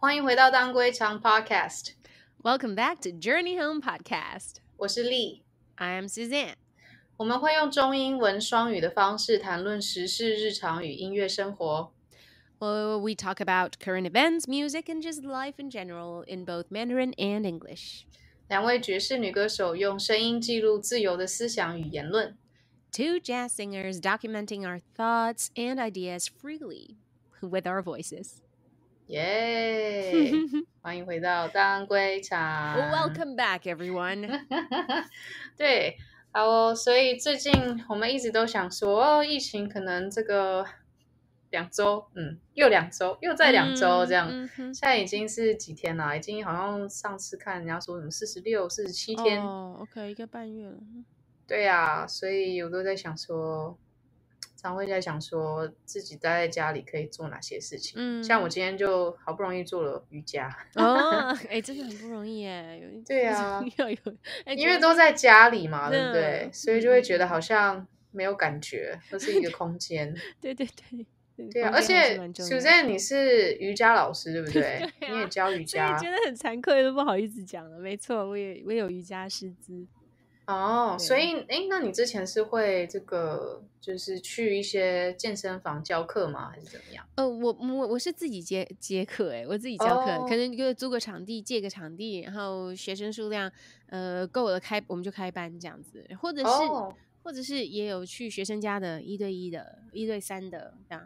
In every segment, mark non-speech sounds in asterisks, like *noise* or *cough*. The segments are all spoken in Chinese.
欢迎回到当归长 Podcast，Welcome back to Journey Home Podcast. 我是丽。I am Suzanne. 我们会用中英文双语的方式谈论时事、日常与音乐生活。Well, we talk about current events, music, and just life in general in both Mandarin and English. 两位爵士女歌手用声音记录自由的思想与言论。Two jazz singers documenting our thoughts and ideas freely with our voices. 耶、*laughs* 欢迎回到当归场。 Welcome back, everyone. *laughs* 对，好哦。所以最近我们一直都想说，哦，疫情可能这个两周，嗯，又两周，又再两周这样。嗯哼现在已经是几天了？已经好像上次看人家说什么四十六、四十七天。哦，OK，一个半月了。 对呀、所以我都在想说，常会在想说自己待在家里可以做哪些事情。嗯像我今天就好不容易做了瑜伽，哦，*laughs* 哎，真的很不容易耶。有对 *laughs* 啊要有，哎因为都在家里嘛，对不对嗯？所以就会觉得好像没有感觉，都是一个空间。*laughs* 对对对。对啊，而且蛮重要的 Suzanne 你是瑜伽老师，对不对？对啊你也教瑜伽所以觉得很惭愧，都不好意思讲了。没错，我也我有瑜伽师资。哦，所以哎，那你之前是会这个，就是去一些健身房教课吗？还是怎么样？呃，我我我是自己接接课，哎，我自己教课，哦。可能就租个场地，借个场地，然后学生数量呃够了开，我们就开班这样子，或者是、哦。或者是也有去学生家的一对一的、一对三的这样，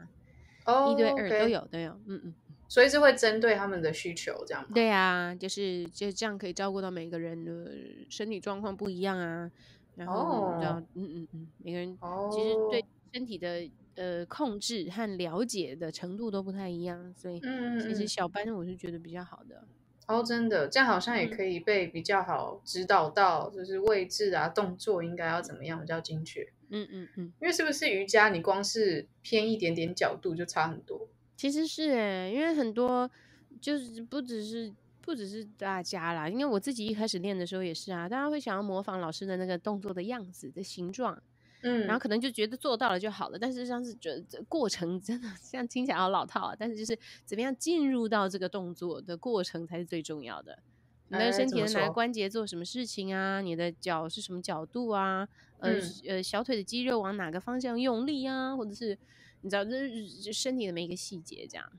哦，一对二都有都有，嗯嗯，所以是会针对他们的需求这样吗？对啊，就是就这样可以照顾到每个人的身体状况不一样啊，然后然后、哦嗯嗯嗯，每个人哦，其实对身体的呃控制和了解的程度都不太一样，所以其实嗯小班我是觉得比较好的。哦，真的，这样好像也嗯可以被比较好指导到，就是位置啊、动作应该要怎么样比较精确。嗯嗯嗯，因为是不是瑜伽，你光是偏一点点角度就差很多。其实是诶，因为很多就是不只是不只是大家啦，因为我自己一开始练的时候也是啊，大家会想要模仿老师的那个动作的样子的形状，嗯，然后可能就觉得做到了就好了，但是上是觉得这过程 *laughs* 真的这样听起来好老套啊，但是就是怎么样进入到这个动作的过程才是最重要的。你的哎身体的哪个关节做什么事情啊？你的脚是什么角度啊？呃、嗯呃，小腿的肌肉往哪个方向用力啊？或者是你知道，就是身体的每一个细节这样。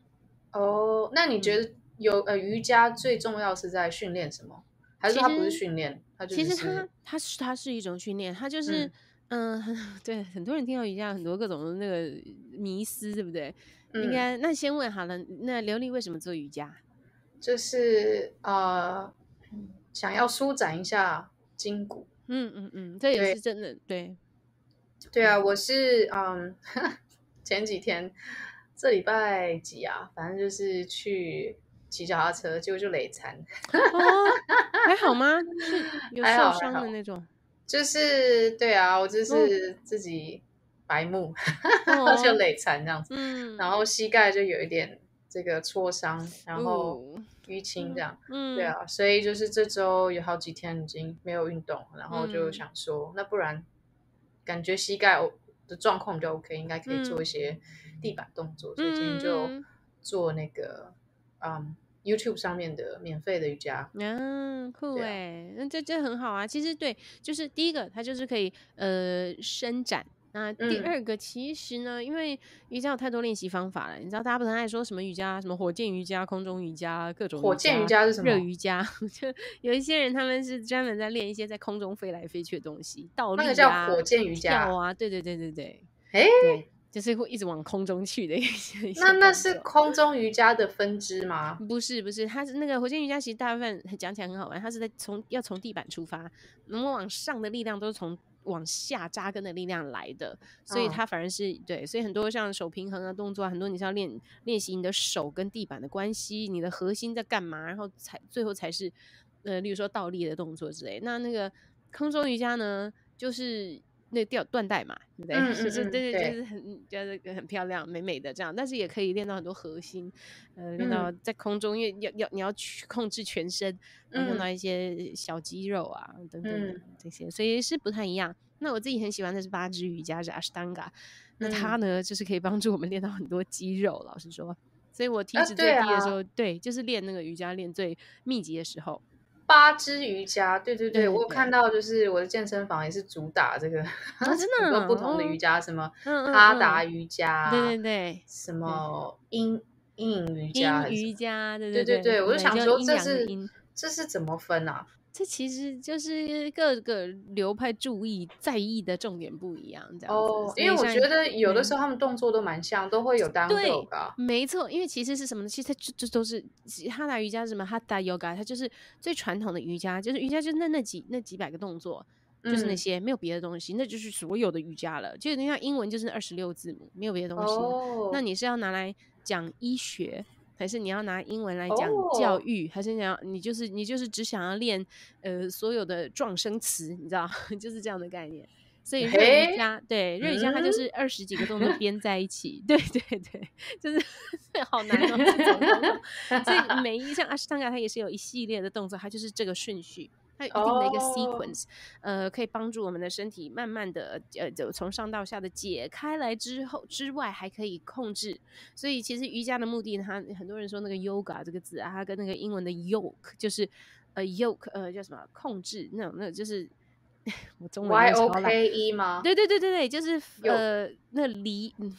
哦，那你嗯觉得有呃瑜伽最重要是在训练什么？还是其它不是训练？它就其实它它是它是一种训练，它就是嗯嗯、*laughs* 对很多人听到瑜伽很多各种的那个迷思，对不对？应嗯该那先问好了，那刘丽为什么做瑜伽？就是呃想要舒展一下筋骨。嗯嗯嗯，这也是真的，对，对啊，我是嗯前几天这礼拜几啊，反正就是去骑脚踏车，结果就累残。哦，还好吗？是 *laughs* 有受伤的那种，就是对啊，我就是自己白目，*laughs* 就哦累残这样子，嗯，然后膝盖就有一点这个挫伤，然后哦淤青这样。嗯，对，啊，所以就是这周有好几天已经没有运动，然后就嗯想说，那不然感觉膝盖的状况比较 OK，应该可以做一些地板动作，所以今天就嗯做那个嗯 YouTube 上面的免费的瑜伽。嗯，酷哎，那这这很好啊。其实对，就是第一个，它就是可以呃伸展。那第嗯二个，其实呢，因为瑜伽有太多练习方法了，你知道，大家不是很爱说什么瑜伽，什么火箭瑜伽、空中瑜伽、各种火箭瑜伽是什么热瑜伽，*laughs* 就有一些人他们是专门在练一些在空中飞来飞去的东西，倒立那个叫啊、火箭瑜伽跳啊，对对对对对哎对，就是会一直往空中去的一些。那那是空中瑜伽的分支吗？不是不是，它是那个火箭瑜伽，其实大部分讲起来很好玩，它是在从要从地板出发，那么往上的力量都是从往下扎根的力量来的，所以嗯它反而是、对，所以很多像手平衡啊动作啊，很多你是要练练习你的手跟地板的关系，你的核心在干嘛，然后才最后才是呃，例如说倒立的动作之类。那那个空中瑜伽呢，就是那吊缎带嘛，对不对？嗯 *laughs* 就是嗯嗯对对，对就是很就是很漂亮、美美的这样，但是也可以练到很多核心，呃，练到嗯在空中，因为要要你要去控制全身，然后用嗯到一些小肌肉啊等等这些，所以是不太一样。那我自己很喜欢的是八支瑜伽，是 Ashtanga。那它呢，就是可以帮助我们练到很多肌肉。老实说，所以我体脂啊最低的时对候，对，就是练那个瑜伽练最密集的时候。八支瑜伽，对对对，我有看到，就是我的健身房也是主打这个，真的很多啊不同的哦瑜伽，什么哈达瑜伽，对对对，什么阴阴影瑜伽瑜伽，对对对对，我就想说这是这是怎么分啊？这其实就是各个流派注意在意的重点不一样，这样子。哦，因为我觉得有的嗯时候他们动作都蛮像，都会有单对 yoga。没错，因为其实是什么呢？其实它就就都是哈达瑜伽，是什么哈达 yoga，它就是最传统的瑜伽，就是瑜伽就是那那几那几百个动作，就是那嗯些没有别的东西，那就是所有的瑜伽了。就有点像英文就是二十六字母，没有别的东西。哦，那你是要拿来讲医学，还是你要拿英文来讲哦教育，还是你要你就是你就是只想要练呃所有的撞声词，你知道，*laughs* 就是这样的概念。所以热瑜嘿伽，对热瑜伽，它嗯就是二十几个动作编在一起，对 *laughs* 对对，就是 *laughs* 好难哦，这种动作。所以每一项阿斯汤加，它也是有一系列的动作，它就是这个顺序。它有一定的一个哦 sequence，、呃，可以帮助我们的身体慢慢的呃，就从上到下的解开来之后之外，还可以控制。所以其实瑜伽的目的，它很多人说那个 yoga 这个字啊，它跟那个英文的 yoke 就是呃 yoke 呃叫什么控制那种那种就是 *laughs* 我中文 Y O K E 吗？对对对对对，就是有呃，那离嗯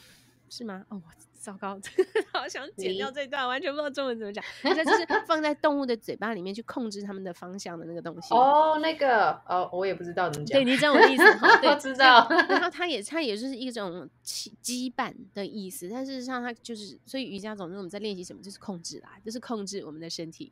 是吗？哦，我糟糕，*laughs* 好想剪掉离这段，完全不知道中文怎么讲。那就是 *laughs* 放在动物的嘴巴里面去控制它们的方向的那个东西。哦，那个哦，我也不知道怎么讲对，。你知道我的意思哈？对，*laughs* 我知道然后它也它也就是一种羁羁绊的意思，但事实上它就是，所以瑜伽总之我们在练习什么，就是控制啦，就是控制我们的身体。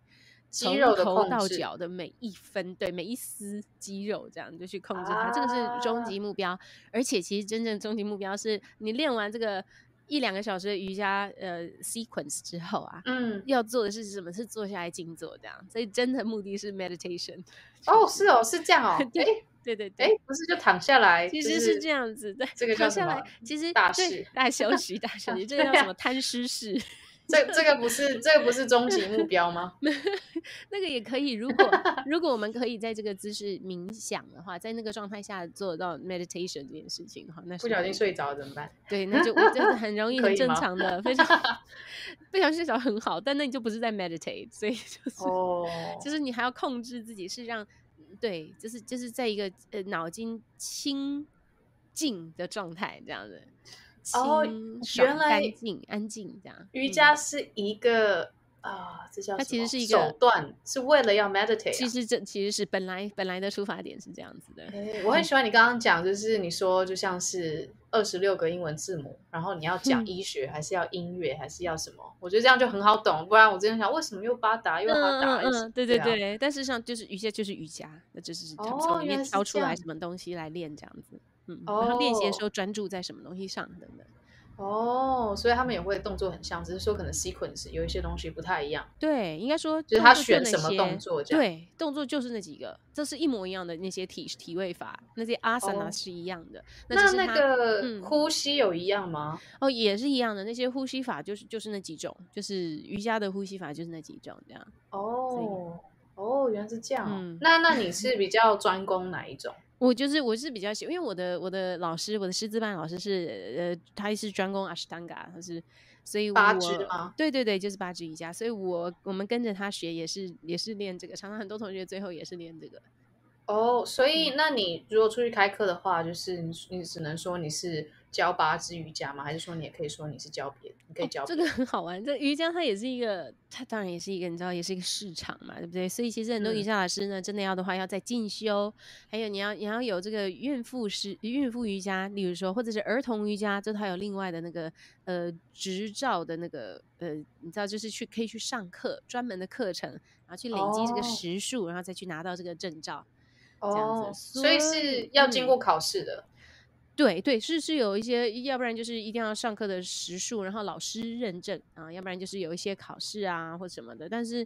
从肌肉的头到脚的每一分，对每一丝肌肉，这样就去控制它，这个是终啊极目标。而且其实真正终极目标是你练完这个一两个小时的瑜伽呃 sequence 之后啊，嗯，要做的是什么？是坐下来静坐这样。所以真的目的是 meditation。哦，是哦，是这样哦。*laughs* 对哎对对对哎，不是就躺下来，其就是实是这样子的，这个躺下来，其实对大事大休息，大休息，*laughs* 这个叫什么 *laughs* 贪湿式？这这个不是这个不是终极目标吗？*laughs* 那个也可以。如果如果我们可以在这个姿势冥想的话，在那个状态下做到 meditation 这件事情的话，那是不小心睡着怎么办？对，那就真的很容易很正常的，非常不小心睡着很好，但那你就不是在 meditate，所以就是、哦，就是你还要控制自己，是让对，就是就是在一个呃脑筋清静的状态这样子。哦原来干净、安静这样。瑜嗯伽是一个啊，这叫它其实是一个手段，是为了要 meditate 啊。其实这其实是本来本来的出发点是这样子的。诶我很喜欢你刚刚讲，就是你说就像是二十六个英文字母，然后你要讲嗯医学，还是要音乐，还是要什么？我觉得这样就很好懂。不然我之前想，为什么又巴达又要哈达？嗯对对啊对，但事实上就是瑜伽就是瑜伽，那就是他们从里面挑出来什么东西来练这样子，嗯，然后练习的时哦候专注在什么东西上等等。哦，所以他们也会动作很像，只是说可能 sequence 有一些东西不太一样。对，应该说就是他选什么些动作这样对，动作就是那几个，这是一模一样的那些体体位法，那些 asana 哦是一样的。那那个嗯呼吸有一样吗？哦也是一样的，那些呼吸法就是就是那几种，就是瑜伽的呼吸法就是那几种这样。哦哦，原来是这样哦。嗯那那你 *laughs* 是比较专攻哪一种？我就是我是比较喜，因为我的我的老师，我的师资班老师是呃，他是专攻阿斯汤嘎，他是所以八我支吗？对对对，就是八支瑜伽，所以我我们跟着他学也是也是练这个，常常很多同学最后也是练这个。哦，所以嗯那你如果出去开课的话，就是你你只能说你是教八支瑜伽吗？还是说你也可以说你是教别的？你可以教哦这个很好玩，这瑜伽它也是一个，它当然也是一个，你知道，也是一个市场嘛，对不对？所以其实很多瑜嗯伽老师呢，真的要的话要在进修，还有你要你要有这个孕妇师孕妇瑜伽，例如说或者是儿童瑜伽，这它有另外的那个呃执照的那个呃，你知道，就是去可以去上课专门的课程，然后去累积这个哦时数，然后再去拿到这个证照。这样哦，子所以所以是要经嗯过考试的。对对，是是有一些，要不然就是一定要上课的时数，然后老师认证啊，要不然就是有一些考试啊或什么的。但是，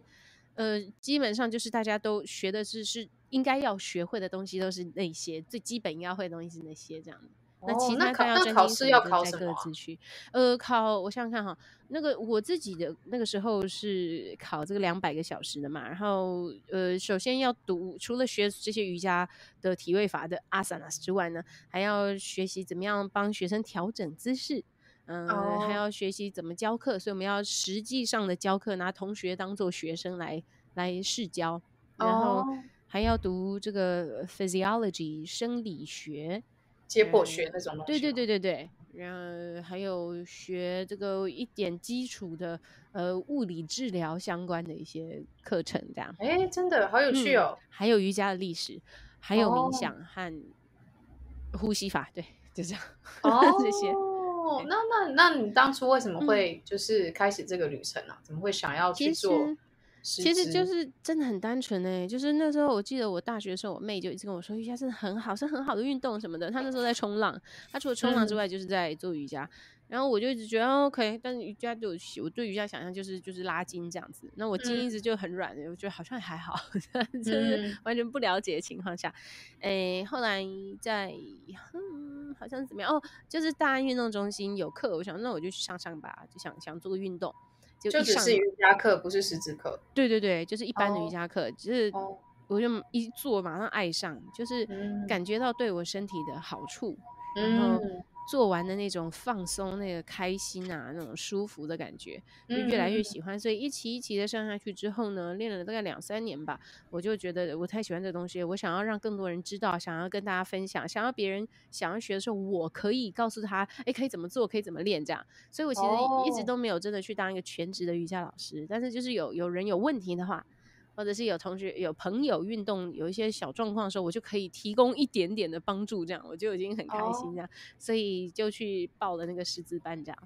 呃，基本上就是大家都学的是是应该要学会的东西，都是那些最基本应该会的东西是那些这样的。那其他他要考试要考什么？各自去。呃，考我想想看哈，那个我自己的那个时候是考这个两百个小时的嘛。然后呃，首先要读，除了学这些瑜伽的体位法的阿萨 s 之外呢，还要学习怎么样帮学生调整姿势。嗯，还要学习怎么教课，所以我们要实际上的教课，拿同学当做学生来来试教，然后还要读这个 physiology 生理学。解剖学那种东西，对对对对对，然后还有学这个一点基础的呃物理治疗相关的一些课程，这样。哎，真的好有趣哦！还有瑜伽的历史，还有冥想和呼吸法，对，就这样。哦，这些。那那那你当初为什么会就是开始这个旅程呢？怎么会想要去做？其实就是真的很单纯哎，就是那时候我记得我大学的时候，我妹就一直跟我说瑜伽真的很好，是很好的运动什么的。她那时候在冲浪，她除了冲浪之外就是在做瑜伽。然后我就一直觉得 OK，但是瑜伽对我我对瑜伽想象就是就是拉筋这样子。那我筋一直就很软，我觉得好像还好，*laughs* 就是完全不了解的情况下，哎，后来在嗯好像怎么样哦，就是大安运动中心有课，我想那我就去上上吧，就想想做个运动。就只是瑜伽课，不是十字课。对对对，就是一般的瑜伽课，就是我就一做马上爱上，就是感觉到对我身体的好处，然后。做完的那种放松、那个开心啊，那种舒服的感觉，就越来越喜欢。所以一期一期的上下去之后呢，练了大概两三年吧，我就觉得我太喜欢这东西，我想要让更多人知道，想要跟大家分享，想要别人想要学的时候，我可以告诉他，哎，可以怎么做，可以怎么练这样。所以我其实一直都没有真的去当一个全职的瑜伽老师，但是就是有有人有问题的话。或者是有同学、有朋友运动有一些小状况的时候，我就可以提供一点点的帮助，这样我就已经很开心这样，所以就去报了那个师资班这样。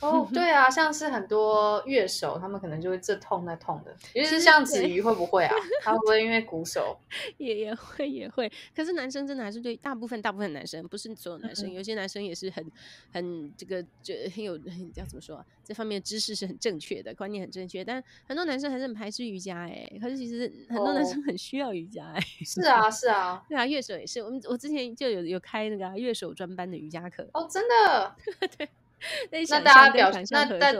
哦，*laughs* 对啊，像是很多乐手，他们可能就会这痛那痛的。尤其是像子瑜会不会啊？他会不会因为鼓手？*laughs* 也也会也会。可是男生真的还是对大部分大部分男生，不是所有男生，有些男生也是很很这个就很有叫怎么说？这方面知识是很正确的，观念很正确。但很多男生还是很排斥瑜伽哎。可是其实很多男生很需要瑜伽哎。是啊是啊，对啊，乐手也是。我们我之前就有有开那个乐手专班的瑜伽课。哦，真的？对。*laughs* *laughs* 那大家表那大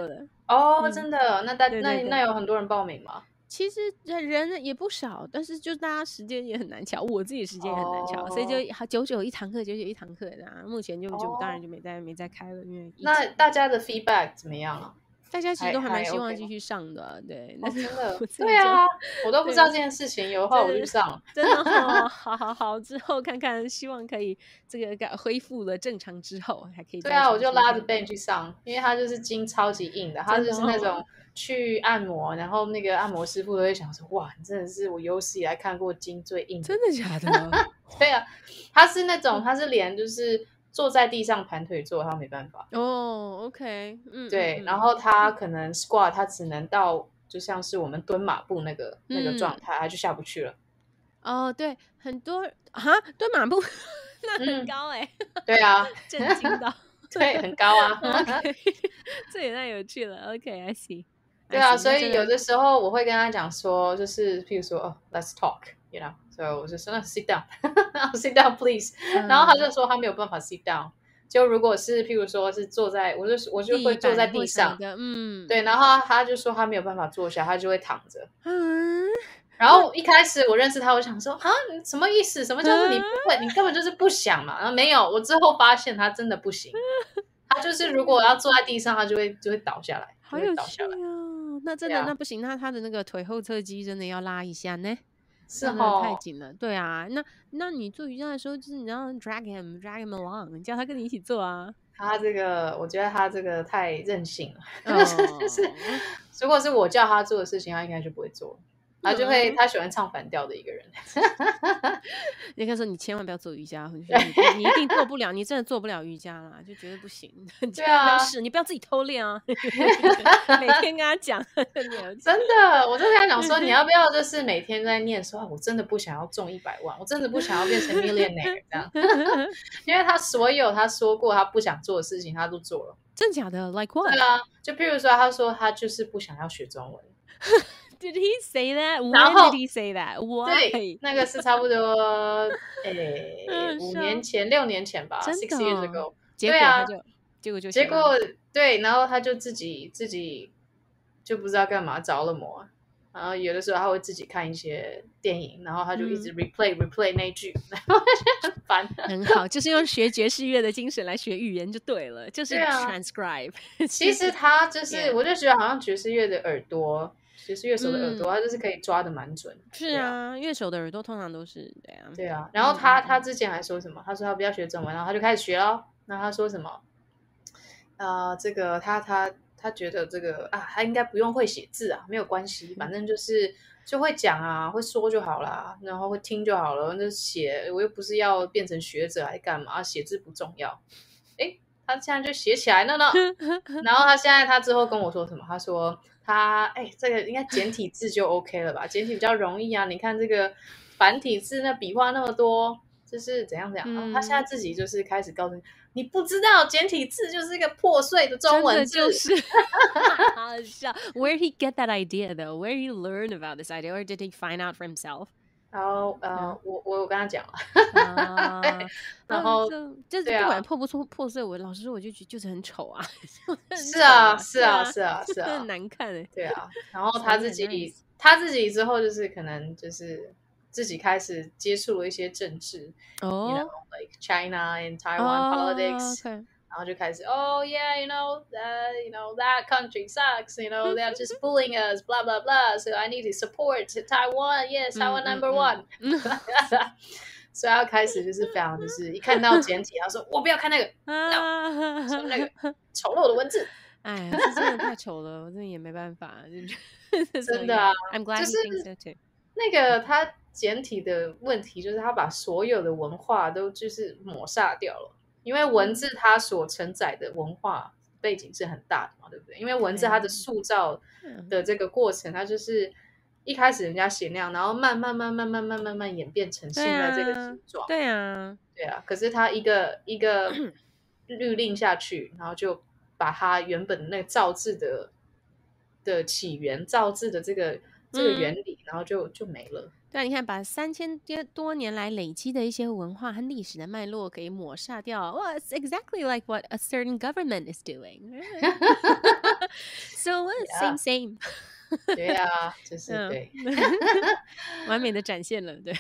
哦，真的，那大那那有很多人报名吗？其实人也不少，但是就大家时间也很难抢，我自己时间也很难抢，所以就九九一堂课，九九一堂课的，目前就就当然就没再没再开了，因为那大家的 feedback 怎么样啊？大家其实都还蛮希望继续上的，对，真的，对啊，我都不知道这件事情，有的话我就上，真的，好好好，之后看看，希望可以这个改恢复了正常之后，还可以。对啊，我就拉着 Ben 去上，因为他就是筋超级硬的，他就是那种去按摩，然后那个按摩师傅都会想说，哇，你真的是我有史以来看过筋最硬，真的假的？*laughs* 对啊，他是那种，他是连就是。坐在地上盘腿坐，他没办法。哦，OK，嗯，对，然后他可能 squat，他只能到就像是我们蹲马步那个那个状态，他就下不去了。哦，对，很多啊，蹲马步 *laughs* 那很高哎。*laughs* 对啊，震惊到，*laughs* 对，很高啊。这也太有趣了。OK，I see。对啊，所以有的时候我会跟他讲说，就是譬如说，哦，Let's talk，you know。所以我就说，sit down，sit *laughs* down please。然后他就说他没有办法 sit down。就如果是譬如说是坐在，我就我就会坐在地上，嗯，对。然后他就说他没有办法坐下，他就会躺着。嗯。然后一开始我认识他，我想说啊，什么意思？什么叫做你不会？你根本就是不想嘛。然后没有，我之后发现他真的不行。*laughs* 他就是如果要坐在地上，他就会就会倒下来，好有趣哦。那真的那不行，那他的那个腿后侧肌真的要拉一下呢。是哦，太紧了。对啊，那那你做瑜伽的时候，就是你要 drag him，drag him along，你叫他跟你一起做啊。他这个，我觉得他这个太任性了。*laughs* 就是，如果是我叫他做的事情，他应该就不会做。他就会，他喜欢唱反调的一个人。*laughs* 你跟他说，你千万不要做瑜伽，你你一定做不了，你真的做不了瑜伽啦，就觉得不行。*laughs* 对啊，是你不要自己偷练啊。*laughs* 每天跟他讲，真的，我就跟他讲说，你要不要就是每天在念说，我真的不想要中一百万，我真的不想要变成 millionaire 这样。因为他所有他说过他不想做的事情，他都做了。真假的？Like what？对啊，就譬如说，他说他就是不想要学中文。*laughs* Did he say that? 然 When 后 did he say that? 对 *laughs* 那个是差不多诶 *laughs* 五年前六年前吧真的，six years 哦 ago。结对啊果他就结果就结写了果对，然后他就自己自己就不知道干嘛着了魔，然后有的时候他会自己看一些电影，然后他就一嗯直 replay、replay 那句，然后就很烦。很好，就是用学爵士乐的精神来学语言就对了，就是对啊 transcribe。其实他就是，Yeah 我就觉得好像爵士乐的耳朵，爵士乐手的耳朵，嗯他就是可以抓的蛮准。是对啊，啊，乐手的耳朵通常都是这样。对啊。然后他他之前还说什么？他说他不要学中文，然后他就开始学了。那他说什么？呃，这个他他他觉得这个啊，他应该不用会写字啊，没有关系，反正就是就会讲啊，会说就好啦，然后会听就好了。那写我又不是要变成学者来干嘛？写字不重要。诶，他现在就写起来了呢。*laughs* 然后他现在他之后跟我说什么？他说他哎，这个应该简体字就 OK 了吧？简体比较容易啊。你看这个繁体字那笔画那么多，就是怎样怎样。他现在自己就是开始告诉你，你不知道简体字就是一个破碎的中文字，就是 *laughs* *laughs* 好笑。Where did he get that idea though? Where did he learn about this idea, or did he find out for himself? 然后呃，嗯我我有跟他讲了，啊然后就就是不管破不破破碎，我老实说，我就觉得就是很丑啊。*laughs* 是啊是啊是啊是啊很，难看哎。对啊。然后他自己他自己之后就是可能就是自己开始接触了一些政治，you 哦 know like China and Taiwan politics，、然后就开始，Oh yeah, you know, uh, you know that country sucks. You know they're just *laughs* bullying us, blah blah blah. So I need to support Taiwan. Yes, 嗯 Taiwan 嗯 number 嗯 one. 嗯*laughs* *laughs* 所以他开始就是非常就是一看到简体，他说我不要看那个啊说那个丑陋的文字。哎呀，这真的太丑了，我真的也没办法。就真的啊 I'm glad 就 he 是 thinks so too。那个他简体的问题就是他把所有的文化都就是抹煞掉了， 因为文字它所承载的文化背景是很大的嘛，对不对？因为文字它的塑造嗯的这个过程，它就是一开始人家写那样，然后慢慢慢慢慢慢慢慢演变成现在这个形状。对啊，对啊，可是它一个一个 *clears throat* 律令下去，然后就把它原本那个造字的的起源、造字的这个这个嗯原理，然后就就没了。对啊，你看，把三千多多年来累积的一些文化和历史的脉络给抹杀掉。哇、it's exactly like what a certain government is doing. so uh, Yeah. same same，对啊，就是嗯对，完美的展现了，对。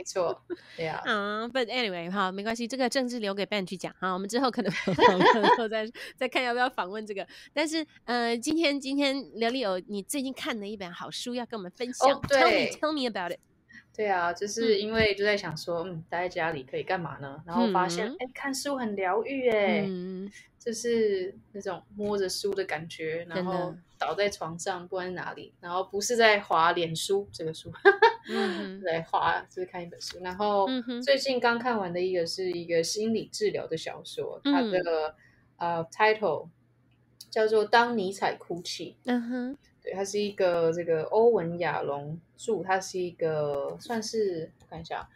没错，对啊，嗯、b u t anyway，好，没关系，这个政治留给 Ben 去讲。哈，我们之后可能 *laughs* 访问后再再看要不要访问这个。但是呃，今天今天刘丽友你最近看的一本好书要跟我们分享、哦 t e l l me 对 tell me about it。对啊，就是因为就在想说，嗯，待在家里可以干嘛呢？然后发现，嗯。哎、看书很疗愈，哎、嗯，就是那种摸着书的感觉，然后。倒在床上，不管在哪里，然后不是在滑脸书这个书，嗯在滑就是看一本书。然后最近刚看完的一个是一个心理治疗的小说，它嗯。的、呃 title 叫做《当尼采哭泣》。嗯哼，对，他是一个这个欧文亚龙著，他是一个算是我看一下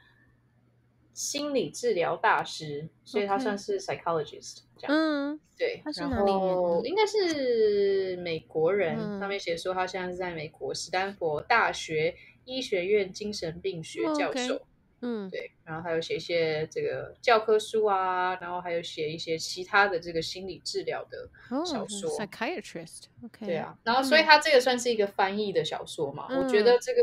心理治疗大师，所以他算是 psychologist 这样。嗯。对，然他是哪里人应该是美国人，嗯。上面写说他现在是在美国史丹佛大学医学院精神病学教授。嗯对，然后还有写一些这个教科书啊，然后还有写一些其他的这个心理治疗的哦小说。，psychiatrist，OK，对啊，然后所以他这个算是一个翻译的小说嘛？我觉嗯得这个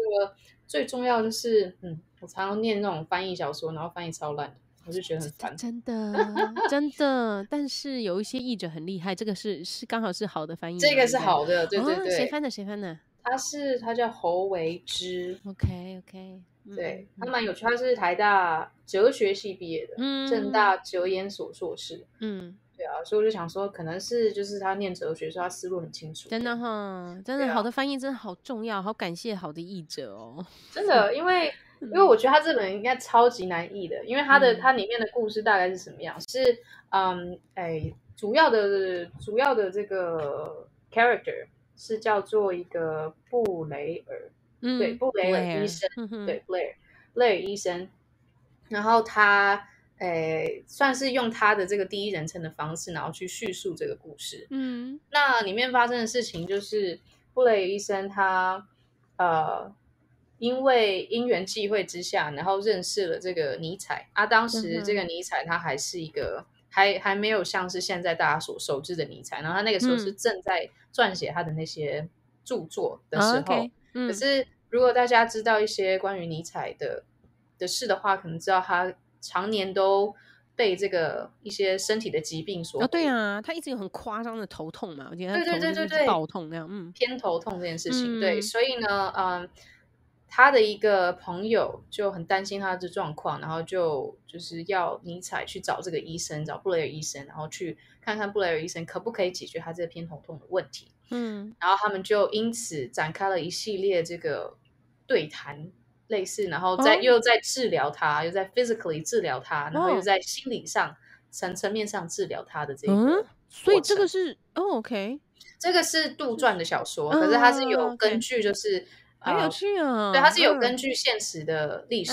最重要就是，嗯，我常常念那种翻译小说，然后翻译超烂的，我就觉得很烦。真的真的，但是有一些译者很厉害，这个是是刚好是好的翻译吗，这个是好的，对对哦谁，翻的？谁翻的他是他叫侯维之，？OK OK，对他蛮有趣，他是台大哲学系毕业的，嗯正大哲研所硕士。嗯，对啊，所以我就想说，可能是就是他念哲学，所以他思路很清楚。真的哈，真的好的翻译真的好重要，好感谢好的译者哦。*laughs* 真的，因为 *laughs* 因为我觉得他这本应该超级难译的，因为他的、嗯它里面的故事大概是什么样？是嗯，哎，主要的主要的这个 character 是叫做一个布雷尔，嗯，对布雷尔医生，嗯，对，布雷尔，布雷尔医生，然后他。诶，算是用他的这个第一人称的方式，然后去叙述这个故事。嗯那里面发生的事情就是，布雷尔医生他呃，因为因缘际会之下，然后认识了这个尼采啊。当时这个尼采他还是一个还还没有像是现在大家所熟知的尼采，然后他那个时候是正在撰写他的那些著作的时候。可是如果大家知道一些关于尼采的的事的话，可能知道他常年都。被这个一些身体的疾病所啊，对啊，他一直有很夸张的头痛嘛，我觉得对对对对对，爆痛那样，嗯，偏头痛这件事情，对，所以呢，嗯，他的一个朋友就很担心他的状况，然后就就是要尼采去找这个医生，找布雷尔医生，然后去看看布雷尔医生可不可以解决他这个偏头痛的问题，嗯，然后他们就因此展开了一系列这个对谈。类似，然后再又在治疗他，又在 physically 治疗他，然后又在心理上层层面上治疗他的这个，所以这个是哦，OK，这个是杜撰的小说，可是它是有根据，就是很有趣啊，对，它是有根据现实的历史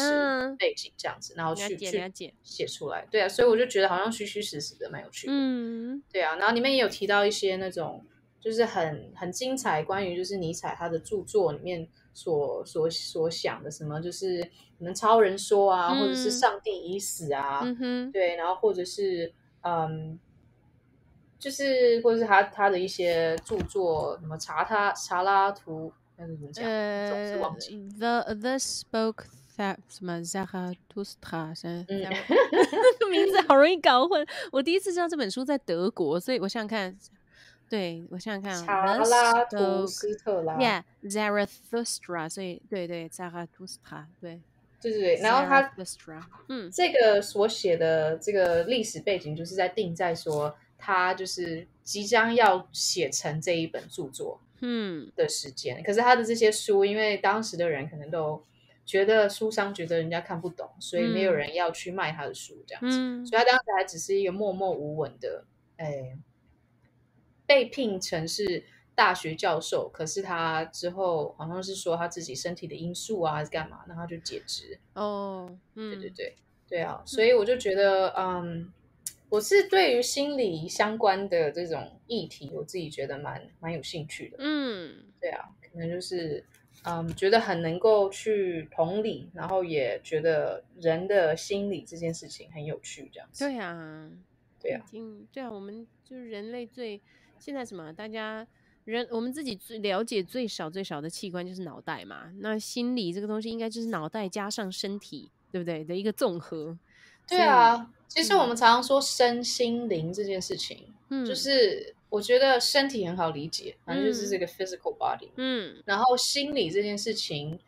背景这样子，然后去去写出来，对啊，所以我就觉得好像虚虚实实的，蛮有趣的，嗯，对啊，然后里面也有提到一些那种就是很很精彩，关于就是尼采他的著作里面。所所所想的什么，就是可能超人说啊，或者是上帝已死啊，对，然后或者是嗯，就是或者是他他的一些著作，什么查他查拉图，那是怎么讲？总是忘记。The the spoke that 什么 Zarathustra，那个 *laughs* *laughs* 名字好容易搞混。我第一次知道这本书在德国，所以我想想看。对我想想看，查拉图斯特拉，Yeah，Zarathustra，所以对对，Zarathustra，对，对对对，然后他，嗯，这个所写的这个历史背景，就是在定在说他就是即将要写成这一本著作，嗯的时间。可是他的这些书，因为当时的人可能都觉得书商觉得人家看不懂，所以没有人要去卖他的书，这样子，所以他当时还只是一个默默无闻的，哎。被聘成是大学教授，可是他之后好像是说他自己身体的因素啊，还是干嘛，然后就解职。哦，对对对，对啊，所以我就觉得，嗯，我是对于心理相关的这种议题，我自己觉得蛮蛮有兴趣的。嗯，对啊，可能就是，嗯，觉得很能够去同理，然后也觉得人的心理这件事情很有趣，这样子。对啊，对啊，嗯对啊，我们就是人类最。现在什么？大家人我们自己最了解最少最少的器官就是脑袋嘛。那心理这个东西应该就是脑袋加上身体，对不对？的一个综合。对啊，其实我们常常说身心灵这件事情，嗯，就是我觉得身体很好理解，反正就是这个 physical body，嗯，然后心理这件事情，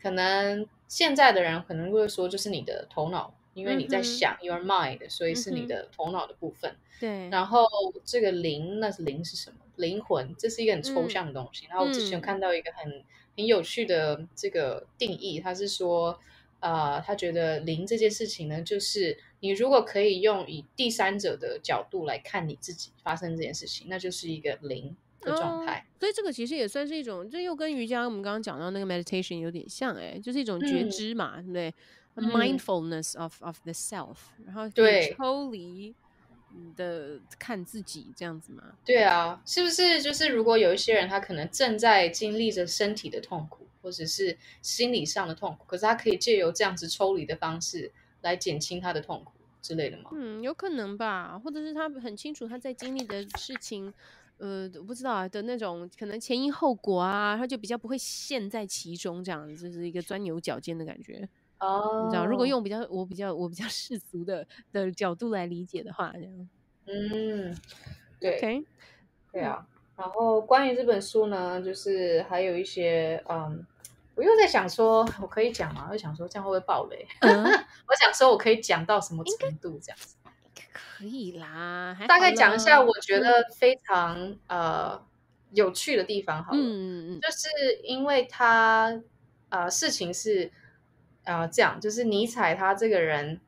可能现在的人可能会说，就是你的头脑。因为你在想 your mind，所以是你的头脑的部分。对。然后这个灵，那是灵是什么？灵魂，这是一个很抽象的东西。然后我之前看到一个很很有趣的这个定义，他是说，呃，他觉得灵这件事情呢，就是你如果可以用以第三者的角度来看你自己发生这件事情，那就是一个零的状态。所以这个其实也算是一种，这又跟瑜伽我们刚刚讲到那个 meditation 有点像，哎，就是一种觉知嘛，对不对？mindfulness of of the self，然后对抽离的看自己这样子吗？对啊，是不是就是如果有一些人他可能正在经历着身体的痛苦，或者是心理上的痛苦，可是他可以借由这样子抽离的方式来减轻他的痛苦之类的吗？嗯，有可能吧，或者是他很清楚他在经历的事情，呃，我不知道啊的那种可能前因后果啊，他就比较不会陷在其中，这样子就是一个钻牛角尖的感觉。哦，你知道，如果用比较我比较我比较 *laughs* 世俗的的角度来理解的话，这样，嗯，对，对啊。然后关于这本书呢，就是还有一些，嗯，我又在想说，我可以讲吗？我想说这样会不会爆雷？*laughs* 我想说我可以讲到什么程度这样子？可以啦，大概讲一下，我觉得非常呃有趣的地方，好了，嗯嗯嗯，就是因为他呃事情是。啊，这样就是尼采他这个人，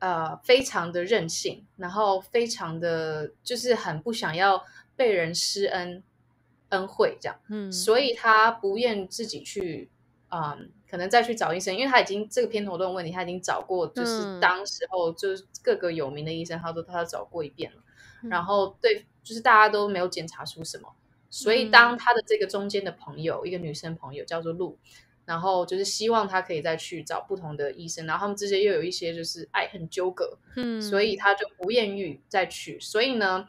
呃，非常的任性，然后非常的就是很不想要被人施恩恩惠这样，嗯，所以他不愿自己去，嗯，可能再去找医生，因为他已经这个偏头痛问题他已经找过，就是当时候就是各个有名的医生，他都他都找过一遍了，然后对，就是大家都没有检查出什么，所以当他的这个中间的朋友，一个女生朋友叫做露，然后就是希望他可以再去找不同的医生，然后他们之间又有一些就是爱恨纠葛，嗯，所以他就不愿意再去。所以呢，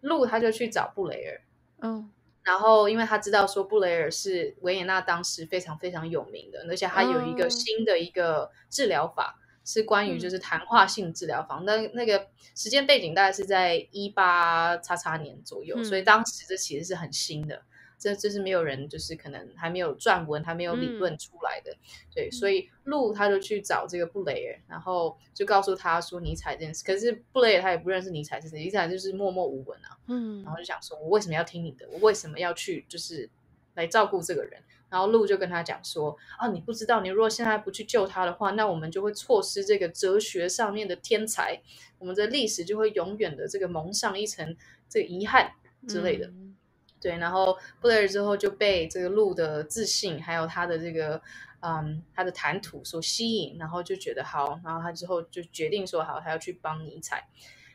露他就去找布雷尔，哦，然后因为他知道说布雷尔是维也纳当时非常非常有名的，而且他有一个哦新的一个治疗法。是关于就是谈话性治疗法，那那个时间背景大概是在一八叉叉年左右，嗯所以当时这其实是很新的，这这是没有人就是可能还没有撰文，还没有理论出来的，对，所以路他就去找这个布雷尔，然后就告诉他说尼采这件事，可是布雷尔他也不认识尼采是谁，尼采就是默默无闻啊，嗯然后就想说，我为什么要听你的？我为什么要去就是来照顾这个人？然后路就跟他讲说，啊，你不知道，你如果现在不去救他的话，那我们就会错失这个哲学上面的天才，我们的历史就会永远的这个蒙上一层这个遗憾之类的。嗯对，然后布雷尔之后就被这个鹿的自信，还有他的这个嗯他的谈吐所吸引，然后就觉得好，然后他之后就决定说好，他要去帮尼采。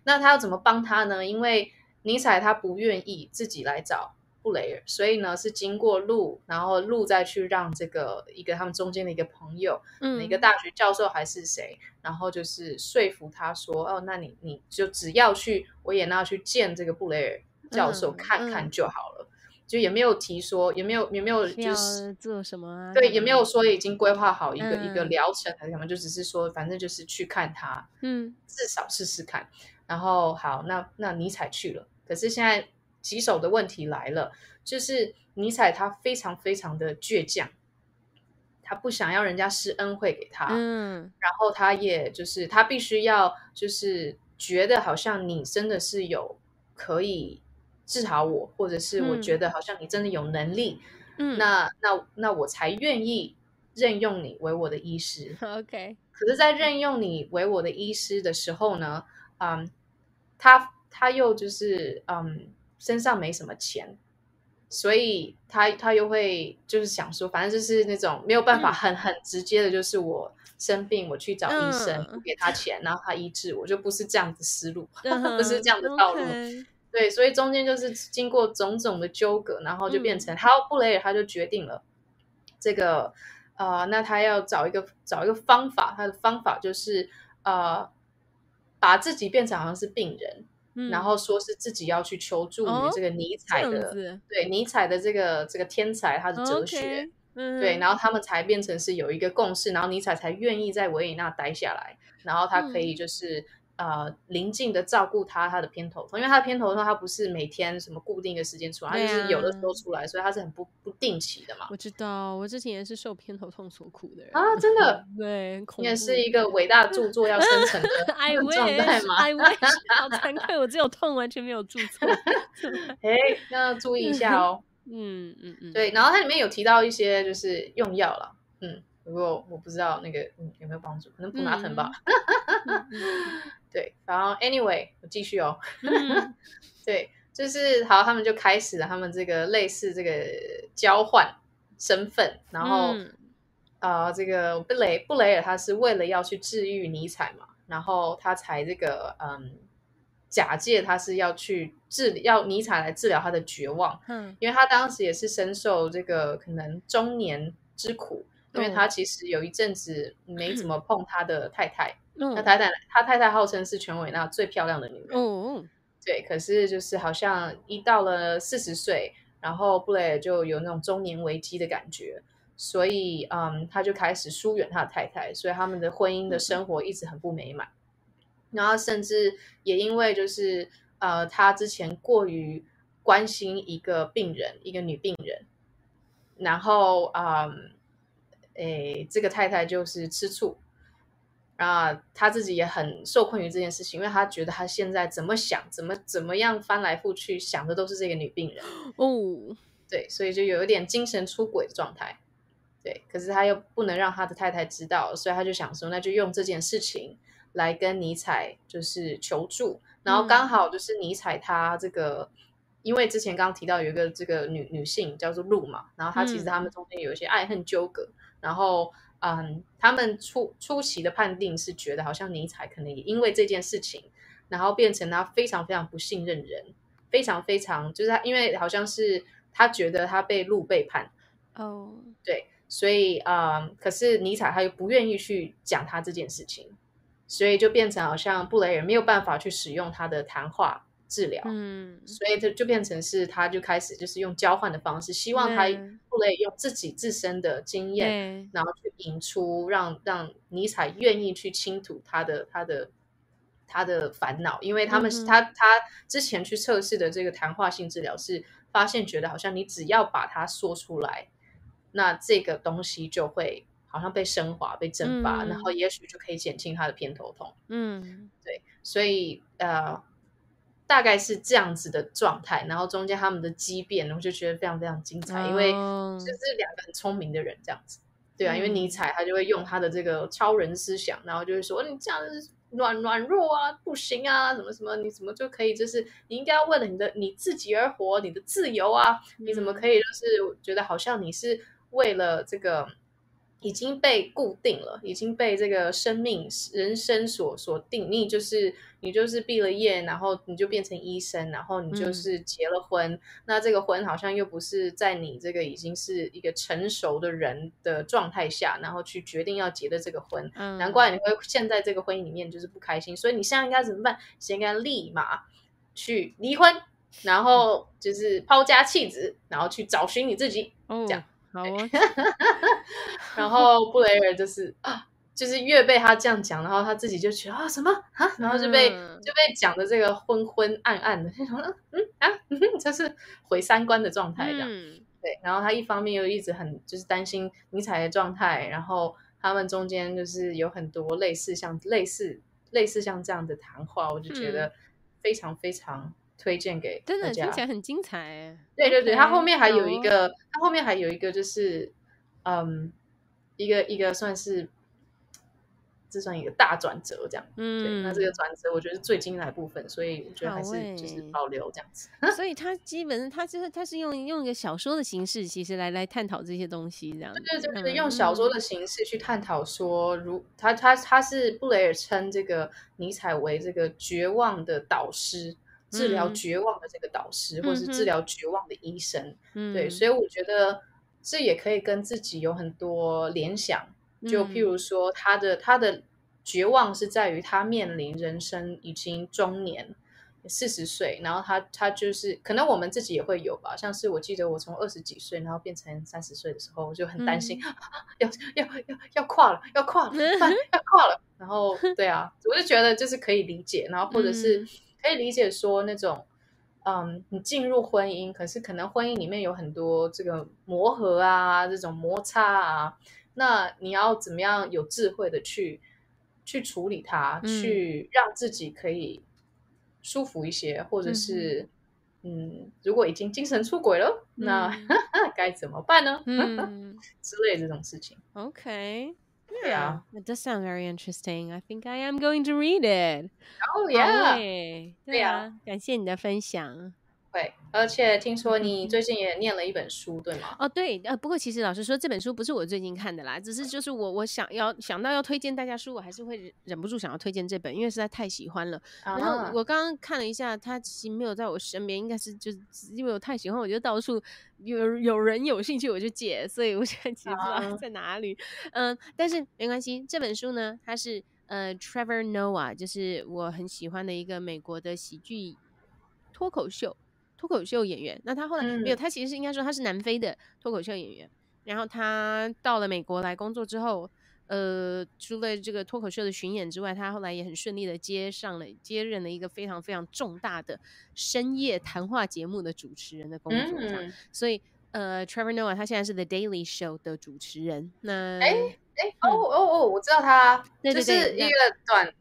那他要怎么帮他呢？因为尼采他不愿意自己来找布雷尔，所以呢是经过路，然后路再去让这个一个他们中间的一个朋友，嗯一个大学教授还是谁，然后就是说服他说，哦，那你你就只要去维也纳去见这个布雷尔教授嗯看看嗯就好了，就也没有提说，也没有也没有就是。做什么啊？对，也没有说已经规划好一个、一个嗯疗程还是什么，就只是说，反正就是去看他，嗯至少试试看。然后好，那那尼采去了，可是现在棘手的问题来了，就是尼采他非常非常的倔强，他不想要人家施恩惠给他，嗯然后他也就是他必须要就是觉得好像你真的是有可以治好我，或者是我嗯。觉得好像你真的有能力，嗯，那那那我才愿意任用你为我的医师。*laughs* OK，可是，在任用你为我的医师的时候呢，嗯，他他又就是嗯身上没什么钱，所以他他又会就是想说，反正就是那种没有办法很很直接的，就是我生病我去找医生，嗯。我给他钱，然后他医治我，就不是这样子思路，*laughs* 嗯不是这样的道路。对，所以中间就是经过种种的纠葛，然后就变嗯。成，好，布雷尔他就决定了这个，呃，那他要找一个找一个方法，他的方法就是呃，把自己变成好像是病人，嗯。然后说是自己要去求助于哦这个尼采的，对尼采的这个这个天才他的哲学。对，然后他们才变成是有一个共识，然后尼采才愿意在维也纳待下来，然后他可以就是、呃临近的照顾他他的偏头痛，因为他的偏头痛他不是每天什么固定的时间出来，他就是有的时候啊出来，所以他是很不不定期的嘛。我知道，我之前也是受偏头痛所苦的人啊真的，*laughs* 对，恐你也是一个伟大的著作要生成的 *laughs* I 状态 wish，好惭愧，我只有痛，完全没有著作。*laughs* 哎，那注意一下哦。嗯嗯嗯，对，然后它里面有提到一些就是用药了，嗯，不过我不知道那个嗯有没有帮助，可能普拿疼吧。*laughs* 对，然后 anyway 我继续哦。嗯 *laughs* 对，就是好，他们就开始了他们这个类似这个交换身份，然后啊呃，这个布雷布雷尔他是为了要去治愈尼采嘛，然后他才这个嗯假借他是要去治要尼采来治疗他的绝望，嗯因为他当时也是深受这个可能中年之苦，因为哦他其实有一阵子没怎么 *clears throat* 碰他的太太，嗯。他太太他太太号称是全维纳最漂亮的女人，嗯对，可是就是好像一到了四十岁，然后布雷尔就有那种中年危机的感觉，所以嗯，他就开始疏远他的太太，所以他们的婚姻的生活一直很不美满。然后甚至也因为就是呃，他之前过于关心一个病人，一个女病人，然后嗯，诶，这个太太就是吃醋，啊，她自己也很受困于这件事情，因为她觉得她现在怎么想，怎么怎么样翻来覆去想的都是这个女病人，*gasps* 哦，对，所以就有一点精神出轨的状态，对，可是他又不能让他的太太知道，所以他就想说，那就用这件事情来跟尼采就是求助，然后刚好就是尼采他这个。因为之前刚刚提到有一个这个女女性叫做露嘛，然后她其实嗯他们中间有一些爱恨纠葛，然后嗯，他们初初期的判定是觉得好像尼采可能也因为这件事情，然后变成他非常非常不信任人，非常非常，就是他因为好像是他觉得他被路背叛哦，对，所以啊，可是尼采他又不愿意去讲他这件事情，所以就变成好像布雷尔没有办法去使用他的谈话。治疗，嗯，所以就就变成是，他就开始就是用交换的方式，希望他布雷用自己自身的经验，然后去引出，让让尼采愿意去倾吐他的他的他的烦恼，因为他们是他他之前去测试的这个谈话性治疗是发现，觉得好像你只要把它说出来，那这个东西就会好像被升华、被蒸发，然后也许就可以减轻他的偏头痛。嗯，对，所以呃。大概是这样子的状态，然后中间他们的激辩，我就觉得非常非常精彩，因为就是两个很聪明的人这样子，对啊，因为尼采他就会用他的这个超人思想，然后就会说你这样子软软弱啊，不行啊，什么什么，你怎么就可以就是你应该要为了你的你自己而活，你的自由啊，你怎么可以就是觉得好像你是为了这个。已经被固定了，已经被这个生命、人生所所定。你就是你，就是毕了业，然后你就变成医生，然后你就是结了婚。那这个婚好像又不是在你这个已经是一个成熟的人的状态下，然后去决定要结的这个婚。难怪你会现在这个婚姻里面就是不开心。所以你现在应该怎么办？现在应该立马去离婚，然后就是抛家弃子，然后去找寻你自己，这样。好啊，*laughs* 然后布雷尔就是啊，就是越被他这样讲，然后他自己就觉得啊什么啊，然后就被就被讲的这个昏昏暗暗的，嗯啊，这是毁三观的状态这样。对，然后他一方面又一直很就是担心尼采的状态，然后他们中间就是有很多类似像类似类似像这样的谈话，我就觉得非常非常。推荐给真的听起来很精彩，对对对，它后面还有一个，它后面还有一个就是，嗯，一个一个算是，这算一个大转折这样，嗯，对那这个转折我觉得是最精彩的部分，所以我觉得还是就是保留这样子。*laughs* 所以他基本上它就是他是用用一个小说的形式，其实来来探讨这些东西这样。对对对，用小说的形式去探讨说，如他他他是布雷尔称这个尼采为这个绝望的导师。治疗绝望的这个导师，或是治疗绝望的医生，对，所以我觉得这也可以跟自己有很多联想。就譬如说，他的他的绝望是在于他面临人生已经中年，四十岁，然后他他就是可能我们自己也会有吧。像是我记得我从二十几岁，然后变成三十岁的时候，我就很担心，*laughs* 要要要要跨了，要跨了，要跨了。*laughs* 然后对啊，我就觉得就是可以理解，然后或者是。可以理解说那种，嗯，你进入婚姻，可是可能婚姻里面有很多这个磨合啊，这种摩擦啊，那你要怎么样有智慧的去去处理它，去让自己可以舒服一些，或者是，嗯，如果已经精神出轨了，那 *laughs* 该怎么办呢？嗯 *laughs* 之类这种事情。OK。Yeah, it does sound very interesting. I think I am going to read it. Oh yeah，对啊，感谢你的分享。 对，而且听说你最近也念了一本书，对吗？哦，对，呃，不过其实老实说，这本书不是我最近看的啦，只是就是我我想要想到要推荐大家书，我还是会忍不住想要推荐这本，因为实在太喜欢了。然后我刚刚看了一下，它其实没有在我身边，应该是就是因为我太喜欢，我就到处有有人有兴趣我就借，所以我现在其实不知道在哪里。嗯，但是没关系，这本书呢，它是呃 Trevor Noah，就是我很喜欢的一个美国的喜剧脱口秀。脱口秀演员，那他后来没有，他其实是应该说他是南非的脱口秀演员，然后他到了美国来工作之后，呃，除了这个脱口秀的巡演之外，他后来也很顺利的接上了接任了一个非常非常重大的深夜谈话节目的主持人的工作，所以呃，Trevor Noah 他现在是 The Daily Show 的主持人。那哎哎哦哦哦，我知道他，就是一个短。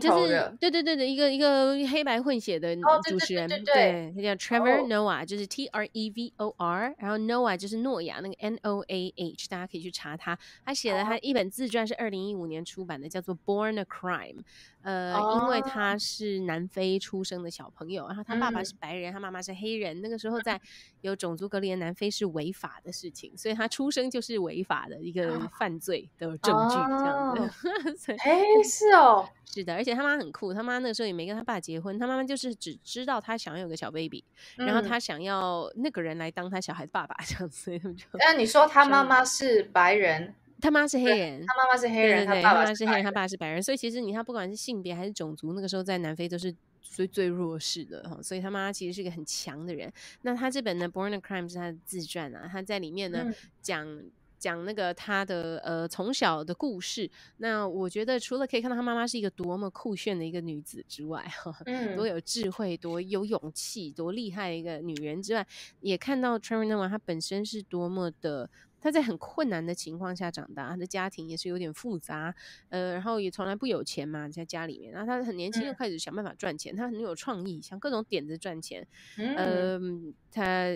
就是对对对的一个一个黑白混血的主持人，对他叫 Trevor Noah，就是 T R E V O R，然后 Noah 就是诺亚那个 N O A H，大家可以去查他。他写了他一本自传，是二零一五年出版的，叫做 Born a Crime。呃，因为他是南非出生的小朋友，然后他爸爸是白人，他妈妈是黑人。那个时候在 *laughs* 有种族隔离的南非是违法的事情，所以他出生就是违法的一个犯罪的证据，这样子。*laughs* 哎，是哦。是的，而且他妈很酷，他妈那个时候也没跟他爸结婚，他妈妈就是只知道他想要有个小 baby，然后他想要那个人来当他小孩的爸爸这样子。*laughs* 那你说他妈妈是白人，他妈是黑人，他妈妈是黑人，对对，他妈是黑人，他爸是白人，所以其实你看，不管是性别还是种族，那个时候在南非都是最最弱势的哈，所以他妈其实是一个很强的人。那他这本呢，《Born a Crime》是他的自传啊，他在里面呢讲。讲那个他的呃从小的故事，那我觉得除了可以看到他妈妈是一个多么酷炫的一个女子之外，*laughs* 哈嗯，多有智慧、多有勇气、多厉害的一个女人之外，也看到 Trevor Noah 他本身是多么的。他在很困难的情况下长大，他的家庭也是有点复杂，呃，然后也从来不有钱嘛，在家里面，然后他很年轻就开始想办法赚钱，他很有创意，想各种点子赚钱，嗯，他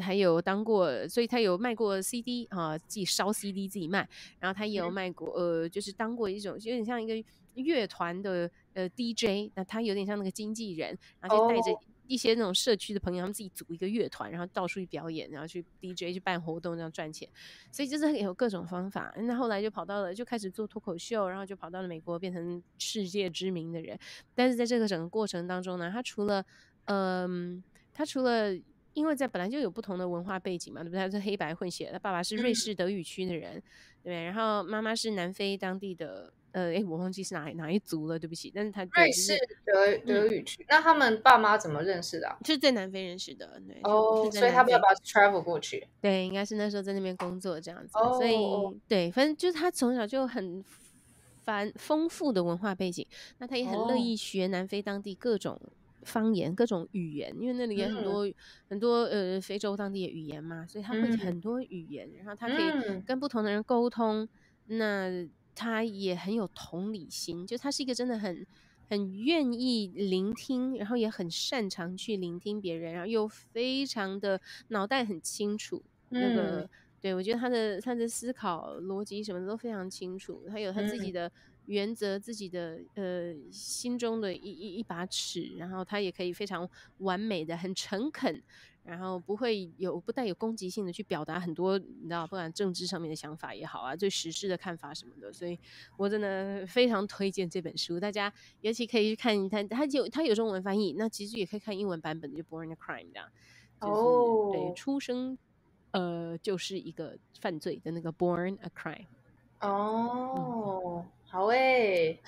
还有当过，所以他有卖过 CD 啊，自己烧 CD 自己卖，然后他也有卖过，呃，就是当过一种有点像一个乐团的呃 DJ，那他有点像那个经纪人，然后就带着。一些那种社区的朋友，他们自己组一个乐团，然后到处去表演，然后去 DJ 去办活动，这样赚钱。所以就是有各种方法。那后来就跑到了，就开始做脱口秀，然后就跑到了美国，变成世界知名的人。但是在这个整个过程当中呢，他除了，嗯，他除了因为在本来就有不同的文化背景嘛，对不对？他是黑白混血，他爸爸是瑞士德语区的人，对，然后妈妈是南非当地的。呃，哎，我忘记是哪哪一族了，对不起。但是他瑞士德德语区，那他们爸妈怎么认识的？就是在南非认识的，对。哦，所以他爸爸 travel 过去。对，应该是那时候在那边工作这样子。哦。所以，对，反正就是他从小就很繁丰富的文化背景，那他也很乐意学南非当地各种方言、各种语言，因为那里有很多很多呃非洲当地的语言嘛，所以他会很多语言，然后他可以跟不同的人沟通。那他也很有同理心，就他是一个真的很很愿意聆听，然后也很擅长去聆听别人，然后又非常的脑袋很清楚。那个，对我觉得他的他的思考逻辑什么的都非常清楚，他有他自己的原则，自己的呃心中的一一一把尺，然后他也可以非常完美的、很诚恳。然后不会有不带有攻击性的去表达很多，你知道，不管政治上面的想法也好啊，对时事的看法什么的，所以我真的非常推荐这本书，大家尤其可以去看它，它有它有中文翻译，那其实也可以看英文版本，就《Born a Crime》这样，就是对出生呃就是一个犯罪的那个《Born a Crime》哦。好诶，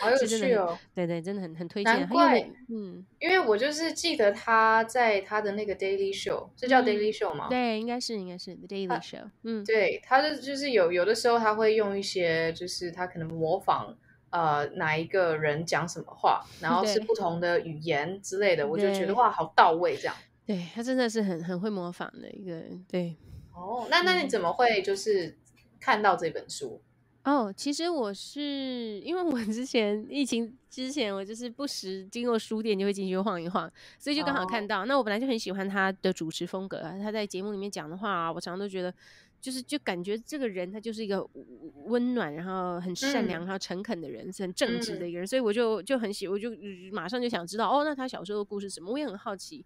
好 *laughs* 有趣哦！对对，真的很很推荐。难怪，嗯，因为我就是记得他在他的那个 Daily Show，是叫 Daily Show 吗？对，应该是应该是 Daily Show。嗯，对，他就就是有有的时候他会用一些，就是他可能模仿呃哪一个人讲什么话，然后是不同的语言之类的，我就觉得哇，好到位这样。对他真的是很很会模仿的一个人对。哦，那那你怎么会就是看到这本书？哦，其实我是因为我之前疫情之前，我就是不时经过书店就会进去晃一晃，所以就刚好看到。那我本来就很喜欢他的主持风格，他在节目里面讲的话，我常常都觉得，就是就感觉这个人他就是一个温暖，然后很善良，然后诚恳的人，是很正直的一个人，所以我就就很喜，我就马上就想知道，哦，那他小时候的故事什么？我也很好奇。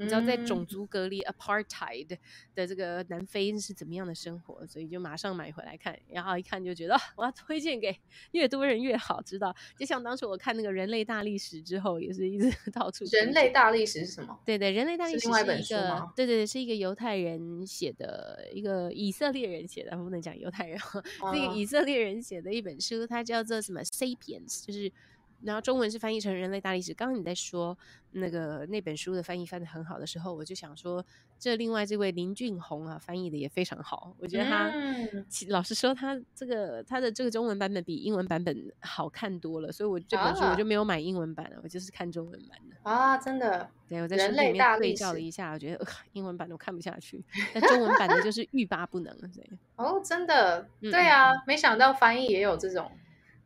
你知道在种族隔离 （apartheid） 的这个南非是怎么样的生活，所以就马上买回来看，然后一看就觉得我要推荐给越多人越好，知道？就像当初我看那个人类大历史之后，也是一直 *laughs* 到处。人类大历史是什么？对对，人类大历史是一本书吗？对对对，是一个犹太人写的，一个以色列人写的，不能讲犹太人，*laughs* 那个以色列人写的一本书，它叫做什么？Sapiens，就是。然后中文是翻译成《人类大历史》。刚刚你在说那个那本书的翻译翻的很好的时候，我就想说，这另外这位林俊宏啊，翻译的也非常好。我觉得他，老实说，他这个他的这个中文版本比英文版本好看多了。所以我这本书我就没有买英文版了，我就是看中文版的。啊，真的？对，我在书里面对照了一下，我觉得英文版的我看不下去，*laughs* 那中文版的就是欲罢不能。对，哦，真的？对啊，没想到翻译也有这种。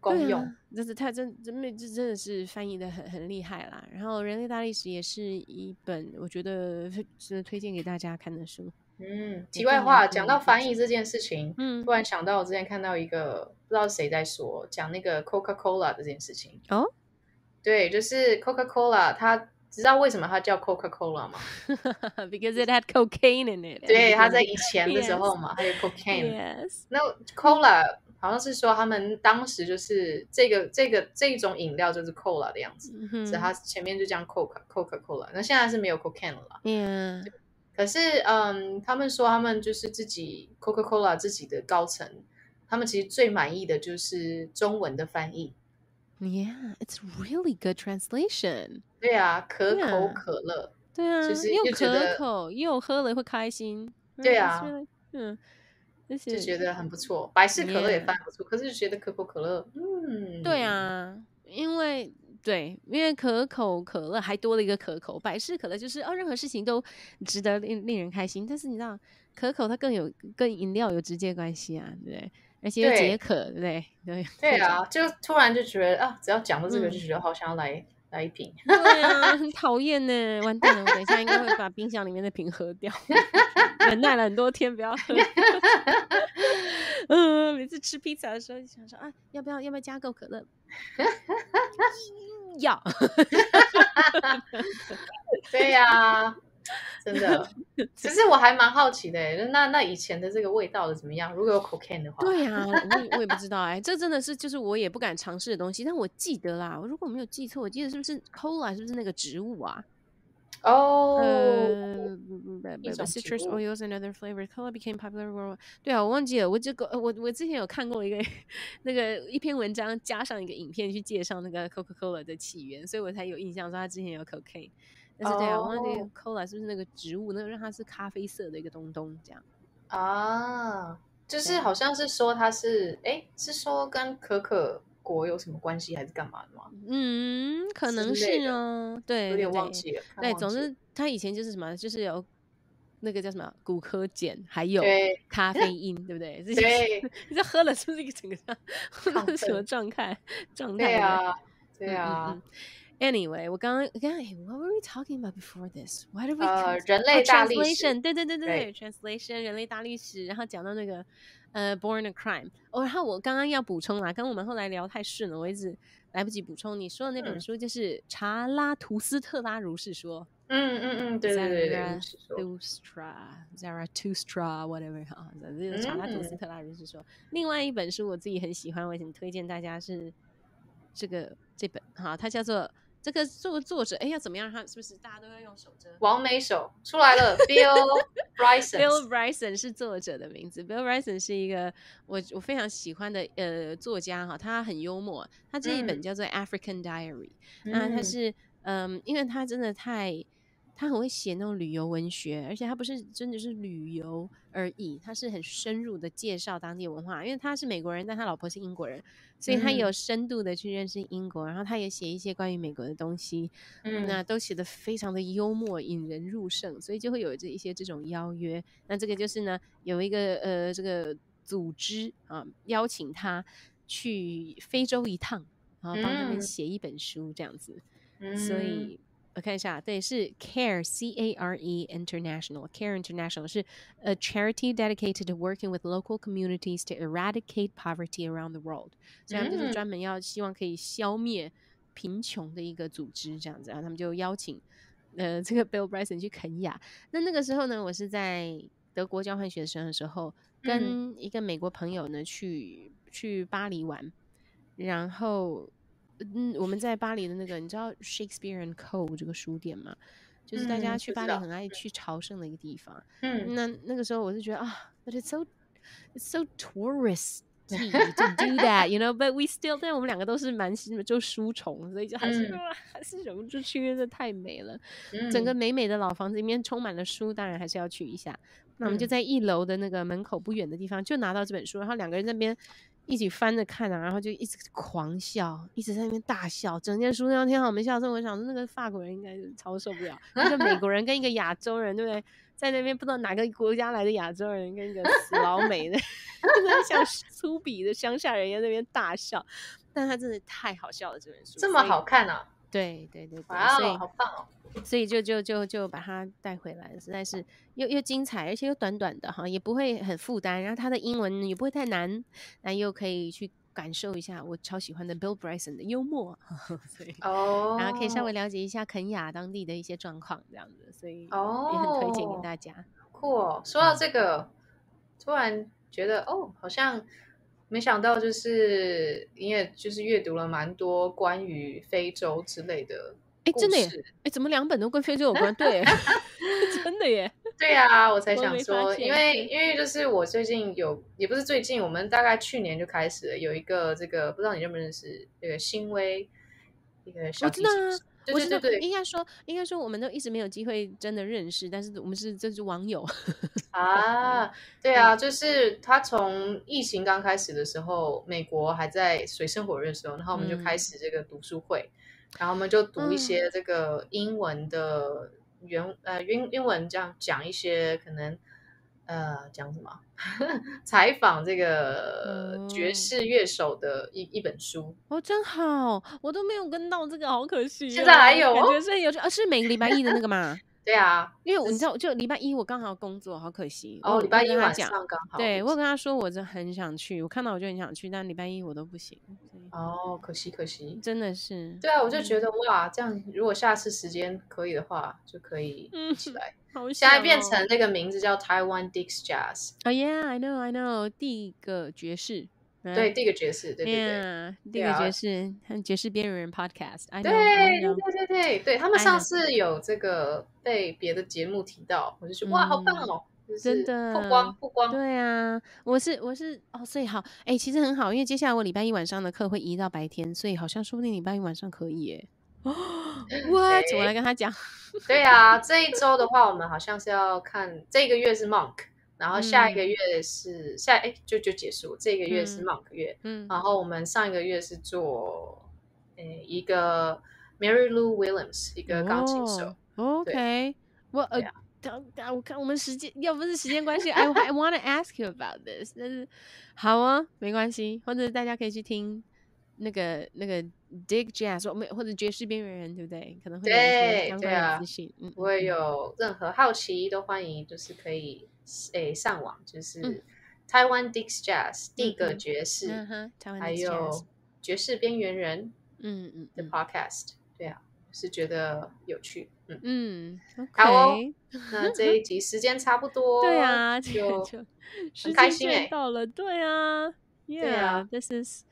功用，就是他真真没这真的是翻译的很很厉害啦。然后《人类大历史》也是一本我觉得值得推荐给大家看的书。嗯，题外话，讲到翻译这件事情，嗯，突然想到我之前看到一个不知道谁在说讲那个 Coca Cola 这件事情。哦，*laughs* 对，就是 Coca Cola，它知道为什么它叫 Coca Cola 吗？*laughs* Because it had cocaine in it。对，它在以前的时候嘛，还有 cocaine。Yes。那 Cola。好像是说他们当时就是这个这个这种饮料就是 cola 的样子，嗯所以它前面就这样 coca coca cola，那现在是没有 cocaine 了啦。Yeah，可是嗯，他们说他们就是自己 coca cola 自己的高层，他们其实最满意的就是中文的翻译。Yeah, it's really good translation. 对啊，可口可乐。对啊，就是又可口又喝了会开心。对啊 really- 嗯，就觉得很不错，百事可乐也翻不错，可是就觉得可口可乐，嗯，对，啊，因为对，因为可口可乐还多了一个可口，百事可乐就是哦，任何事情都值得令令人开心。但是你知道，可口它更有跟饮料有直接关系啊，对不对？而且又解渴，对不对？对对啊，就突然就觉得啊，只要讲到这个，嗯就觉得好想要来来一瓶。对啊，*laughs* 很讨厌呢，完蛋了，我等一下应该会把冰箱里面的瓶喝掉，*laughs* 忍耐了很多天不要喝。*laughs* 嗯，每次吃披萨的时候就想说啊，要不要要不要加个可乐？要。*laughs* 对呀、真的。*laughs* 其实我还蛮好奇的欸，那那以前的这个味道的怎么样？如果有 cocaine 的话，对呀、我也我也不知道哎、这真的是就是我也不敢尝试的东西。但我记得啦，如果我没有记错，我记得是不是 cola 是不是那个植物啊？哦，呃，citrus 物 oils and other flavors. Cola became popular world. 对啊，我忘记了，我这个呃我我之前有看过一个 *laughs* 那个一篇文章，加上一个影片去介绍那个 Coca Cola 的起源，所以我才有印象说它之前有 cocaine。但是对啊，我忘记哦 cola 是不是那个植物，那个让它是咖啡色的一个东东这样。啊，就是好像是说它是，哎，是说跟可可果有什么关系，还是干嘛的吗？嗯，可能是哦，对，有点对忘记了。看对，总之他以前就是什么，就是有那个叫什么骨科碱，还有咖啡因，对不对？这就是对你这喝了是不是一个整个像亢什么状态状态？对啊，对嗯啊嗯，嗯 Anyway，我刚刚刚刚哎，What were we talking about before this? What did we? 呃人哦类大历史对对对对对，translation 人类大历史，然后讲到那个呃，born a crime。哦，然后我刚刚要补充啦，刚刚我们后来聊太顺了，我一直来不及补充。你说的那本嗯书就是查拉图斯特拉如是说嗯嗯嗯，对对对对，如是说 Zarathustra Zarathustra whatever 哈，这个查拉图斯嗯特拉如是说。另外一本书我自己很喜欢，我也很推荐大家是这个这本哈，它叫做这个作作者，哎，要怎么样？他是不是大家都要用手遮？王美手出来了，Bill *laughs* Bryson，Bill Bryson 是作者的名字。Bill Bryson 是一个我我非常喜欢的呃作家哈，他很幽默。他这一本嗯叫做《African Diary》，那他嗯是嗯，因为他真的太。他很会写那种旅游文学，而且他不是真的是旅游而已，他是很深入的介绍当地文化。因为他是美国人，但他老婆是英国人，所以他嗯有深度的去认识英国，然后他也写一些关于美国的东西。嗯那都写的非常的幽默，引人入胜，所以就会有这一些这种邀约。那这个就是呢，有一个呃这个组织啊，邀请他去非洲一趟，然后帮他们嗯写一本书这样子。嗯所以我看一下，对，是 Care C A R E International Care International 是 a charity dedicated to working with local communities to eradicate poverty around the world，所以他们就是嗯专门要希望可以消灭贫穷的一个组织这样子，然后他们就邀请呃这个 Bill Bryson 去肯亚。那那个时候呢，我是在德国交换学生的时候，跟一个美国朋友呢去去巴黎玩，然后嗯，我们在巴黎的那个，你知道 Shakespeare and Co 这个书店吗？就是大家嗯去巴黎很爱去朝圣的一个地方。嗯那那个时候我是觉得啊，but it's so it's so touristy to do *laughs* that, you know. But we still，但我们两个都是蛮就书虫，所以就还是、还是忍不住去，因为这太美了。嗯整个美美的老房子里面充满了书，当然还是要去一下。那我们就嗯在一楼的那个门口不远的地方就拿到这本书，然后两个人在那边一起翻着看啊，然后就一直狂笑，一直在那边大笑，整天书那天好没笑声。我想那个法国人应该是超受不了，一个美国人跟一个亚洲人，对不对？在那边不知道哪个国家来的亚洲人跟一个死老美的，*laughs* 像粗鄙的乡下人一样在那边大笑，但他真的太好笑了这本书，这么好看啊！对对对对，哇所以哦，好棒哦！所以就就就就把它带回来了，实在是又又精彩，而且又短短的哈，也不会很负担。然后它的英文也不会太难，那又可以去感受一下我超喜欢的 Bill Bryson 的幽默，*laughs* 所以哦，然后可以稍微了解一下肯亚当地的一些状况，这样子，所以哦也很推荐给大家。酷哦。说到这个，突然觉得哦，好像没想到就是你也就是阅读了蛮多关于非洲之类的哎，真的耶！哎，怎么两本都跟非洲有关？对，*laughs* 真的耶！对呀、我才想说，因为因为就是我最近有，也不是最近，我们大概去年就开始了有一个这个，不知道你认不认识这个新威一个小提琴手，对对对对。应该说，应该说，我们都一直没有机会真的认识，但是我们是这是网友。*laughs* 啊，对嗯。啊，就是他从疫情刚开始的时候，美国还在水深火热的时候，然后我们就开嗯。始这个读书会，然后我们就读一嗯。些这个英文的原呃英英文这样讲一些可能呃讲什么 *laughs* 采访这个爵哦士乐手的一一本书，哦，真好，我都没有跟到这个，好可惜、哦。现在还有感哦觉是很有趣，啊，是每个礼拜一的那个嘛？对啊，因为我你知道，就礼拜一我刚好工作，好可惜。哦，礼拜一晚上刚好，对我有跟他说，我真的很想去，我看到我就很想去，但礼拜一我都不行，哦，可惜可惜，真的是，对啊，我就嗯觉得哇，这样如果下次时间可以的话，就可以一起嗯来。好现在变成那个名字叫 Taiwan Dix Jazz，哦、yeah,，I know, I know，第一个爵士，对，第一个爵士，对对对。第一个啊爵士和爵士边缘人 Podcast，I know, 对对对对对对，他们上次有这个被别的节目提到，我就觉得哇，好棒哦！真的曝光曝光，对啊，我是我是哦，所以好，哎、其实很好，因为接下来我礼拜一晚上的课会移到白天，所以好像说不定礼拜一晚上可以耶。哦，*laughs* What？我来跟他讲。*laughs* 对啊，这一周的话，我们好像是要看这个月是 Monk，然后下一个嗯。月是下哎就就结束，这个月是嗯 Monk 月，嗯，然后我们上一个月是做诶一个 Mary Lou Williams 一个钢琴手，哦 OK，我呃我看我们时间要不是时间关系，I I want to ask you about this，但是好啊，没关系，或者大家可以去听那个那个 Dig Jazz，我们或者爵士边缘人，对不对？可能会有一些对相关的资讯。嗯，如果嗯。有任何好奇，都欢迎就是可以诶上网，就是嗯 Taiwan Dix Jazz 第个嗯爵士，还有爵士边缘人的嗯嗯的 Podcast，、对啊，是觉得有趣，嗯。嗯好哦 *laughs* 那这一集时间差不多，对啊，就很开心欸到了，对啊，Yeah，this is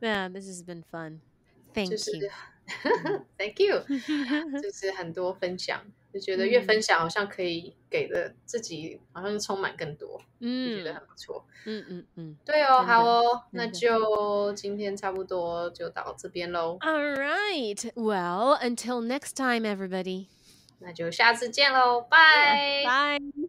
yeah, this has been fun. Thank 就是 you. Thank you，*laughs* 就是很多分享，就觉得越分嗯享好像可以给的自己好像是充满更多，嗯觉得嗯很不错。嗯嗯嗯。对哦，好哦，那就今天差不多就到这边喽，All right. Well, until next time, everybody. 那就下次见喽，拜。Bye.